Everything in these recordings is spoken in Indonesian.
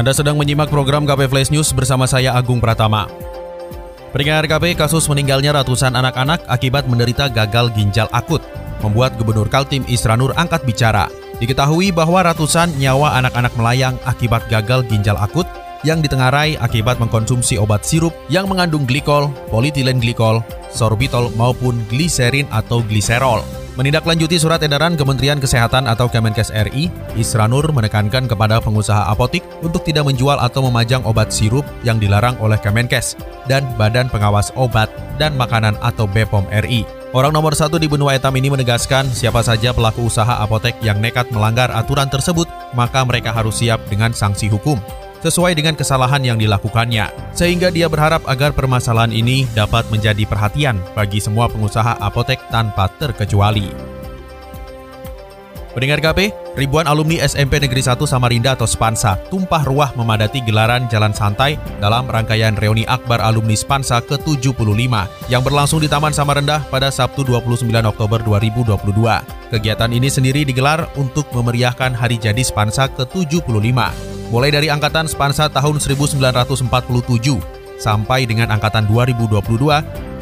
Anda sedang menyimak program KP Flash News bersama saya Agung Pratama. Pendengar KP, kasus meninggalnya ratusan anak-anak akibat menderita gagal ginjal akut, membuat Gubernur Kaltim Isranur angkat bicara. Diketahui bahwa ratusan nyawa anak-anak melayang akibat gagal ginjal akut yang ditengarai akibat mengkonsumsi obat sirup yang mengandung glikol, politilen glikol, sorbitol maupun gliserin atau gliserol. Menindaklanjuti surat edaran Kementerian Kesehatan atau Kemenkes RI, Isranur menekankan kepada pengusaha apotik untuk tidak menjual atau memajang obat sirup yang dilarang oleh Kemenkes dan Badan Pengawas Obat dan Makanan atau BPOM RI. Orang nomor satu di benua etam ini menegaskan siapa saja pelaku usaha apotek yang nekat melanggar aturan tersebut, maka mereka harus siap dengan sanksi hukum sesuai dengan kesalahan yang dilakukannya. Sehingga dia berharap agar permasalahan ini dapat menjadi perhatian bagi semua pengusaha apotek tanpa terkecuali. Pendengar KP, ribuan alumni SMP Negeri 1 Samarinda atau Spansa tumpah ruah memadati gelaran Jalan Santai dalam rangkaian reuni akbar alumni Spansa ke-75 yang berlangsung di Taman Samarinda pada Sabtu 29 Oktober 2022. Kegiatan ini sendiri digelar untuk memeriahkan hari jadi Spansa ke-75 mulai dari angkatan Spansa tahun 1947 sampai dengan angkatan 2022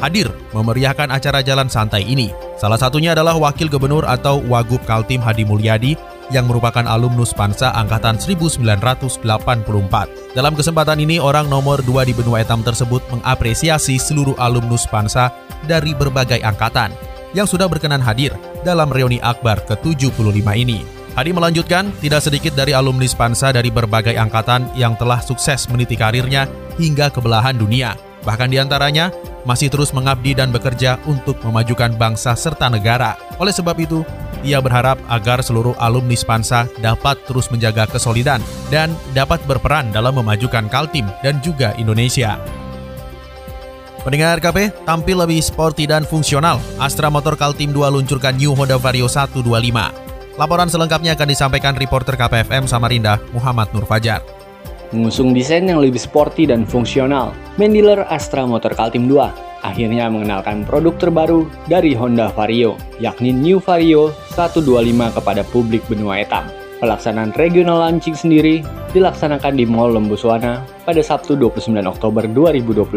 hadir memeriahkan acara jalan santai ini. Salah satunya adalah Wakil Gubernur atau Wagub Kaltim Hadi Mulyadi yang merupakan alumnus Spansa angkatan 1984. Dalam kesempatan ini, orang nomor dua di benua etam tersebut mengapresiasi seluruh alumnus Spansa dari berbagai angkatan yang sudah berkenan hadir dalam reuni akbar ke-75 ini. Hadi melanjutkan, tidak sedikit dari alumni Spansa dari berbagai angkatan yang telah sukses meniti karirnya hingga ke belahan dunia. Bahkan di antaranya masih terus mengabdi dan bekerja untuk memajukan bangsa serta negara. Oleh sebab itu, ia berharap agar seluruh alumni Spansa dapat terus menjaga kesolidan dan dapat berperan dalam memajukan Kaltim dan juga Indonesia. Pendengar KP, tampil lebih sporty dan fungsional, Astra Motor Kaltim 2 luncurkan New Honda Vario 125. Laporan selengkapnya akan disampaikan reporter KPFM Samarinda, Muhammad Nur Fajar. Mengusung desain yang lebih sporty dan fungsional, dealer Astra Motor Kaltim 2 akhirnya mengenalkan produk terbaru dari Honda Vario, yakni New Vario 125 kepada publik benua etam. Pelaksanaan regional launching sendiri dilaksanakan di Mall Lembuswana pada Sabtu 29 Oktober 2022.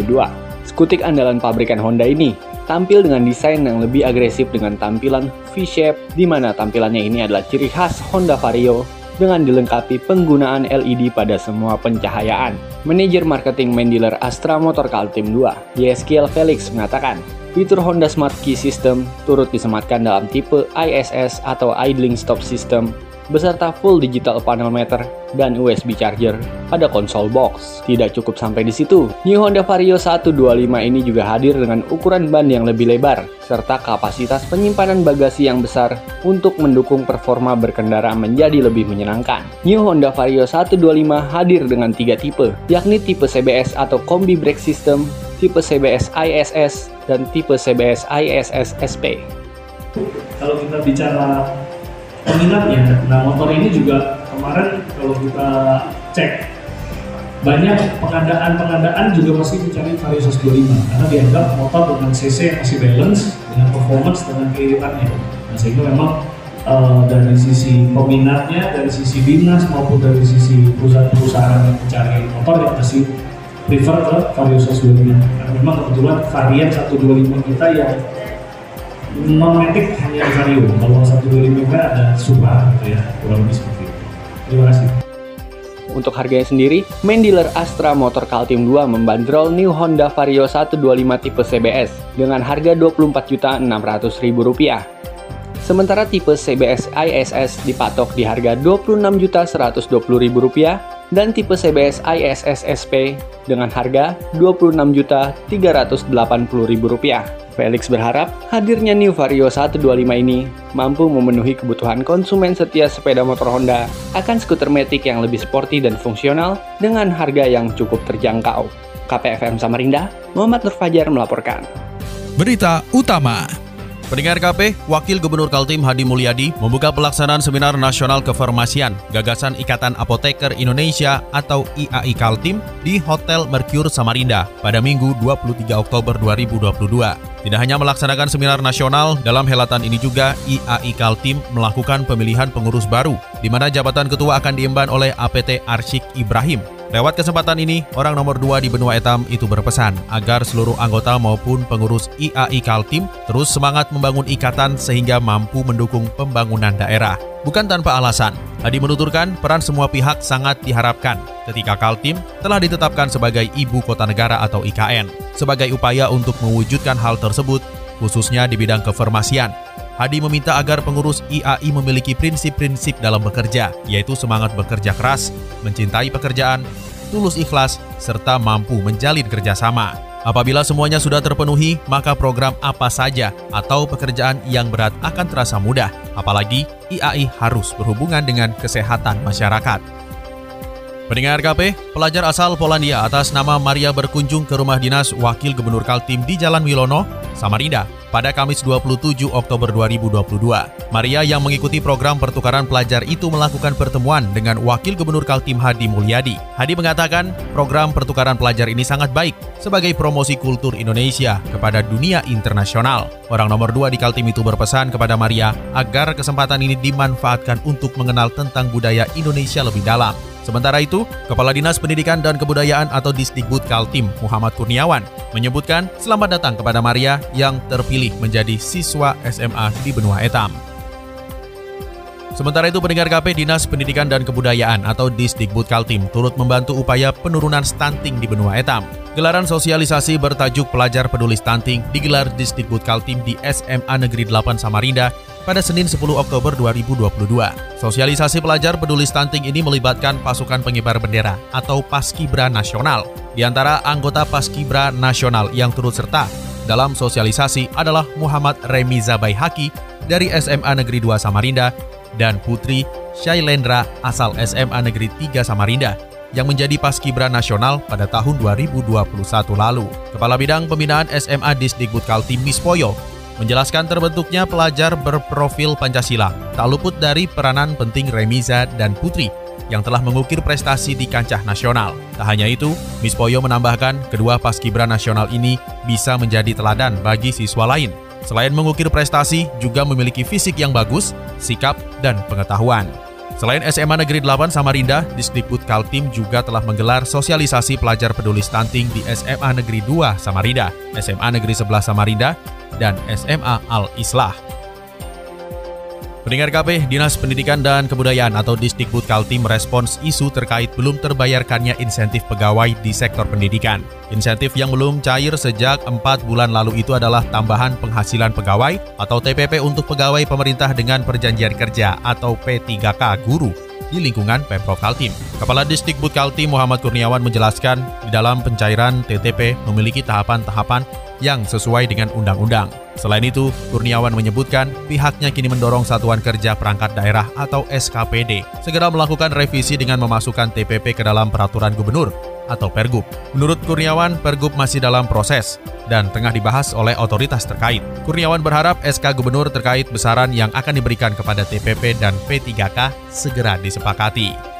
Skutik andalan pabrikan Honda ini tampil dengan desain yang lebih agresif dengan tampilan V-shape di mana tampilannya ini adalah ciri khas Honda Vario dengan dilengkapi penggunaan LED pada semua pencahayaan. Manajer marketing main dealer Astra Motor Kaltim 2, YSKL Felix mengatakan, fitur Honda Smart Key System turut disematkan dalam tipe ISS atau Idling Stop System beserta full digital panel meter dan USB charger pada konsol box. Tidak cukup sampai di situ, New Honda Vario 125 ini juga hadir dengan ukuran ban yang lebih lebar serta kapasitas penyimpanan bagasi yang besar untuk mendukung performa berkendara menjadi lebih menyenangkan. New Honda Vario 125 hadir dengan tiga tipe, yakni tipe CBS atau Kombi Brake System, tipe CBS ISS, dan tipe CBS ISS SP. Kalau kita bicara peminatnya. Nah motor ini juga kemarin kalau kita cek banyak pengadaan-pengadaan juga masih mencari Vario 125 karena dianggap motor dengan CC yang masih balance dengan performance dengan keiritannya. Nah sehingga memang uh, dari sisi peminatnya, dari sisi dinas maupun dari sisi perusahaan-perusahaan yang mencari motor yang masih prefer ke Vario 125 karena memang kebetulan varian 125 kita yang non metik hanya vario kalau satu dua lima ada super gitu ya kurang lebih seperti itu. Terima kasih. Untuk harganya sendiri, main dealer Astra Motor Kaltim 2 membandrol New Honda Vario 125 tipe CBS dengan harga Rp24.600.000. Sementara tipe CBS ISS dipatok di harga Rp26.120.000 dan tipe CBS ISS SP dengan harga Rp26.380.000. Felix berharap hadirnya New Vario 125 ini mampu memenuhi kebutuhan konsumen setia sepeda motor Honda akan skuter Matic yang lebih sporty dan fungsional dengan harga yang cukup terjangkau. KPFM Samarinda, Muhammad Nur Fajar melaporkan. Berita Utama Pendengar KP, Wakil Gubernur Kaltim Hadi Mulyadi membuka pelaksanaan Seminar Nasional Kefarmasian Gagasan Ikatan Apoteker Indonesia atau IAI Kaltim di Hotel Mercure Samarinda pada Minggu 23 Oktober 2022. Tidak hanya melaksanakan seminar nasional, dalam helatan ini juga IAI Kaltim melakukan pemilihan pengurus baru, di mana jabatan ketua akan diemban oleh APT Arsyik Ibrahim Lewat kesempatan ini, orang nomor dua di benua etam itu berpesan agar seluruh anggota maupun pengurus IAI Kaltim terus semangat membangun ikatan sehingga mampu mendukung pembangunan daerah. Bukan tanpa alasan, Hadi menuturkan peran semua pihak sangat diharapkan ketika Kaltim telah ditetapkan sebagai Ibu Kota Negara atau IKN. Sebagai upaya untuk mewujudkan hal tersebut, khususnya di bidang kefarmasian, Hadi meminta agar pengurus IAI memiliki prinsip-prinsip dalam bekerja, yaitu semangat bekerja keras, mencintai pekerjaan, tulus ikhlas, serta mampu menjalin kerjasama. Apabila semuanya sudah terpenuhi, maka program apa saja atau pekerjaan yang berat akan terasa mudah, apalagi IAI harus berhubungan dengan kesehatan masyarakat. Pendengar KP, pelajar asal Polandia atas nama Maria berkunjung ke rumah dinas Wakil Gubernur Kaltim di Jalan Wilono, Samarinda, pada Kamis 27 Oktober 2022. Maria yang mengikuti program pertukaran pelajar itu melakukan pertemuan dengan Wakil Gubernur Kaltim Hadi Mulyadi. Hadi mengatakan program pertukaran pelajar ini sangat baik sebagai promosi kultur Indonesia kepada dunia internasional. Orang nomor dua di Kaltim itu berpesan kepada Maria agar kesempatan ini dimanfaatkan untuk mengenal tentang budaya Indonesia lebih dalam. Sementara itu, Kepala Dinas Pendidikan dan Kebudayaan atau Disdikbud Kaltim, Muhammad Kurniawan, menyebutkan selamat datang kepada Maria yang terpilih menjadi siswa SMA di Benua Etam. Sementara itu pendengar KP Dinas Pendidikan dan Kebudayaan atau Disdikbud Kaltim turut membantu upaya penurunan stunting di Benua Etam. Gelaran sosialisasi bertajuk Pelajar Peduli Stunting digelar Disdikbud Kaltim di SMA Negeri 8 Samarinda pada Senin 10 Oktober 2022. Sosialisasi pelajar peduli stunting ini melibatkan pasukan pengibar bendera atau Paskibra Nasional. Di antara anggota Paskibra Nasional yang turut serta dalam sosialisasi adalah Muhammad Remiza Baihaki dari SMA Negeri 2 Samarinda dan Putri Shailendra asal SMA Negeri 3 Samarinda yang menjadi Paskibra Nasional pada tahun 2021 lalu. Kepala Bidang Pembinaan SMA Disdikbud Kaltim Mispoyo menjelaskan terbentuknya pelajar berprofil Pancasila, tak luput dari peranan penting Remiza dan Putri yang telah mengukir prestasi di kancah nasional. Tak hanya itu, Miss Poyo menambahkan kedua paskibra nasional ini bisa menjadi teladan bagi siswa lain. Selain mengukir prestasi, juga memiliki fisik yang bagus, sikap, dan pengetahuan. Selain SMA Negeri 8 Samarinda, Disdikbud Kaltim juga telah menggelar sosialisasi pelajar peduli stunting di SMA Negeri 2 Samarinda, SMA Negeri 11 Samarinda, dan SMA Al-Islah. Pendengar KP, Dinas Pendidikan dan Kebudayaan atau Disdikbud Kaltim merespons isu terkait belum terbayarkannya insentif pegawai di sektor pendidikan. Insentif yang belum cair sejak 4 bulan lalu itu adalah tambahan penghasilan pegawai atau TPP untuk pegawai pemerintah dengan perjanjian kerja atau P3K guru di lingkungan Pemprov Kaltim. Kepala Disdikbud Kaltim Muhammad Kurniawan menjelaskan di dalam pencairan TTP memiliki tahapan-tahapan yang sesuai dengan undang-undang. Selain itu, Kurniawan menyebutkan pihaknya kini mendorong Satuan Kerja Perangkat Daerah atau SKPD segera melakukan revisi dengan memasukkan TPP ke dalam peraturan gubernur atau Pergub. Menurut Kurniawan, Pergub masih dalam proses dan tengah dibahas oleh otoritas terkait. Kurniawan berharap SK Gubernur terkait besaran yang akan diberikan kepada TPP dan P3K segera disepakati.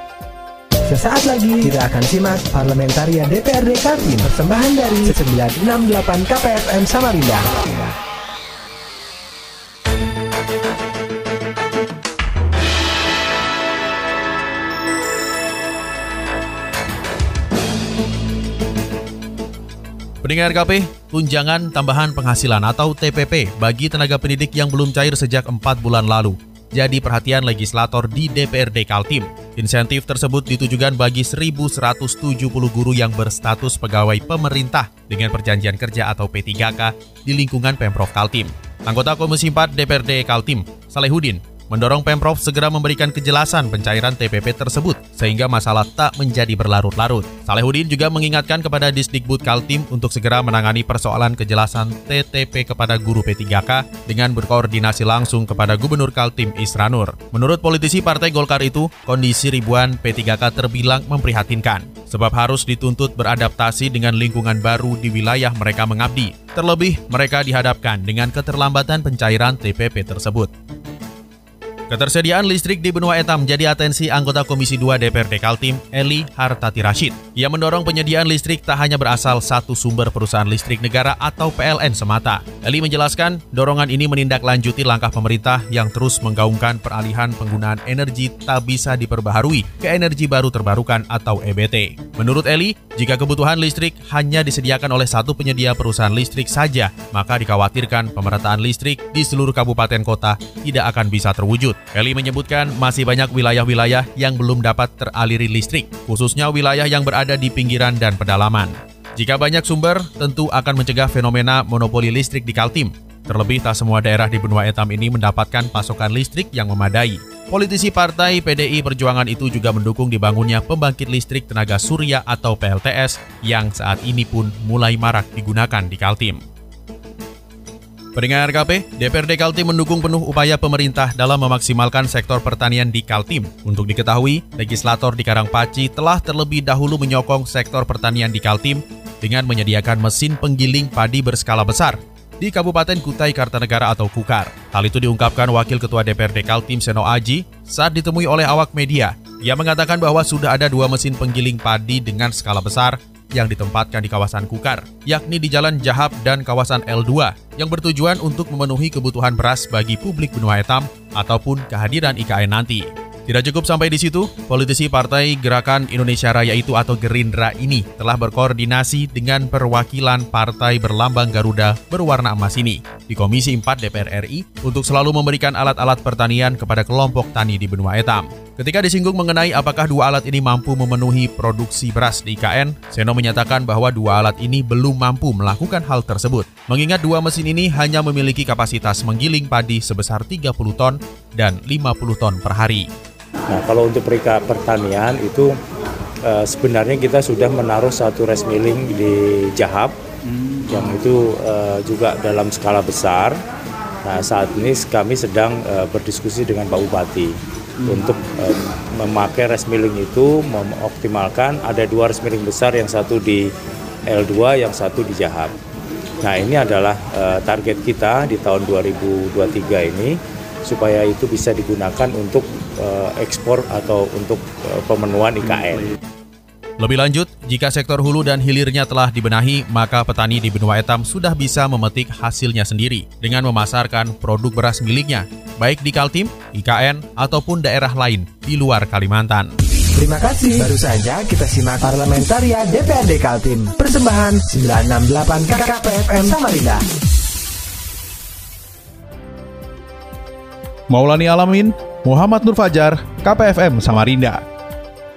Sesaat lagi kita akan simak Parlementaria DPRD Kaltim persembahan dari 968 KPFM Samarinda. Pendengar KP, tunjangan tambahan penghasilan atau TPP bagi tenaga pendidik yang belum cair sejak 4 bulan lalu jadi perhatian legislator di DPRD Kaltim. Insentif tersebut ditujukan bagi 1.170 guru yang berstatus pegawai pemerintah dengan perjanjian kerja atau P3K di lingkungan Pemprov Kaltim. Anggota Komisi 4 DPRD Kaltim, Salehudin, mendorong Pemprov segera memberikan kejelasan pencairan TPP tersebut sehingga masalah tak menjadi berlarut-larut. Salehudin juga mengingatkan kepada Disdikbud Kaltim untuk segera menangani persoalan kejelasan TTP kepada guru P3K dengan berkoordinasi langsung kepada Gubernur Kaltim Isranur. Menurut politisi Partai Golkar itu, kondisi ribuan P3K terbilang memprihatinkan sebab harus dituntut beradaptasi dengan lingkungan baru di wilayah mereka mengabdi. Terlebih, mereka dihadapkan dengan keterlambatan pencairan TPP tersebut. Ketersediaan listrik di benua Etam menjadi atensi anggota Komisi 2 DPRD Kaltim, Eli Hartati Rashid. Ia mendorong penyediaan listrik tak hanya berasal satu sumber perusahaan listrik negara atau PLN semata. Eli menjelaskan, dorongan ini menindaklanjuti langkah pemerintah yang terus menggaungkan peralihan penggunaan energi tak bisa diperbaharui ke energi baru terbarukan atau EBT. Menurut Eli, jika kebutuhan listrik hanya disediakan oleh satu penyedia perusahaan listrik saja, maka dikhawatirkan pemerataan listrik di seluruh kabupaten kota tidak akan bisa terwujud. Eli menyebutkan masih banyak wilayah-wilayah yang belum dapat teraliri listrik, khususnya wilayah yang berada di pinggiran dan pedalaman. Jika banyak sumber, tentu akan mencegah fenomena monopoli listrik di Kaltim. Terlebih tak semua daerah di benua etam ini mendapatkan pasokan listrik yang memadai. Politisi partai PDI Perjuangan itu juga mendukung dibangunnya pembangkit listrik tenaga surya atau PLTS yang saat ini pun mulai marak digunakan di Kaltim. Pendengar KP, DPRD Kaltim mendukung penuh upaya pemerintah dalam memaksimalkan sektor pertanian di Kaltim. Untuk diketahui, legislator di Karangpaci telah terlebih dahulu menyokong sektor pertanian di Kaltim dengan menyediakan mesin penggiling padi berskala besar di Kabupaten Kutai Kartanegara atau Kukar. Hal itu diungkapkan Wakil Ketua DPRD Kaltim Seno Aji saat ditemui oleh awak media. Ia mengatakan bahwa sudah ada dua mesin penggiling padi dengan skala besar yang ditempatkan di kawasan Kukar, yakni di Jalan Jahab dan kawasan L2, yang bertujuan untuk memenuhi kebutuhan beras bagi publik benua etam ataupun kehadiran IKN nanti. Tidak cukup sampai di situ, politisi Partai Gerakan Indonesia Raya itu atau Gerindra ini telah berkoordinasi dengan perwakilan Partai Berlambang Garuda berwarna emas ini di Komisi 4 DPR RI untuk selalu memberikan alat-alat pertanian kepada kelompok tani di benua etam. Ketika disinggung mengenai apakah dua alat ini mampu memenuhi produksi beras di IKN, Seno menyatakan bahwa dua alat ini belum mampu melakukan hal tersebut. Mengingat dua mesin ini hanya memiliki kapasitas menggiling padi sebesar 30 ton dan 50 ton per hari. Nah, kalau untuk perika pertanian itu eh, sebenarnya kita sudah menaruh satu rice milling di Jahab hmm. yang itu eh, juga dalam skala besar. Nah, saat ini kami sedang eh, berdiskusi dengan Pak Bupati untuk um, memakai rice milling itu mengoptimalkan ada dua rice milling besar yang satu di L2 yang satu di Jahab. Nah ini adalah uh, target kita di tahun 2023 ini supaya itu bisa digunakan untuk uh, ekspor atau untuk uh, pemenuhan IKN. Lebih lanjut, jika sektor hulu dan hilirnya telah dibenahi, maka petani di benua etam sudah bisa memetik hasilnya sendiri dengan memasarkan produk beras miliknya, baik di Kaltim, IKN, ataupun daerah lain di luar Kalimantan. Terima kasih. Baru saja kita simak Parlamentaria DPRD Kaltim. Persembahan 968 KKPFM Samarinda. Maulani Alamin, Muhammad Nur Fajar, KPFM Samarinda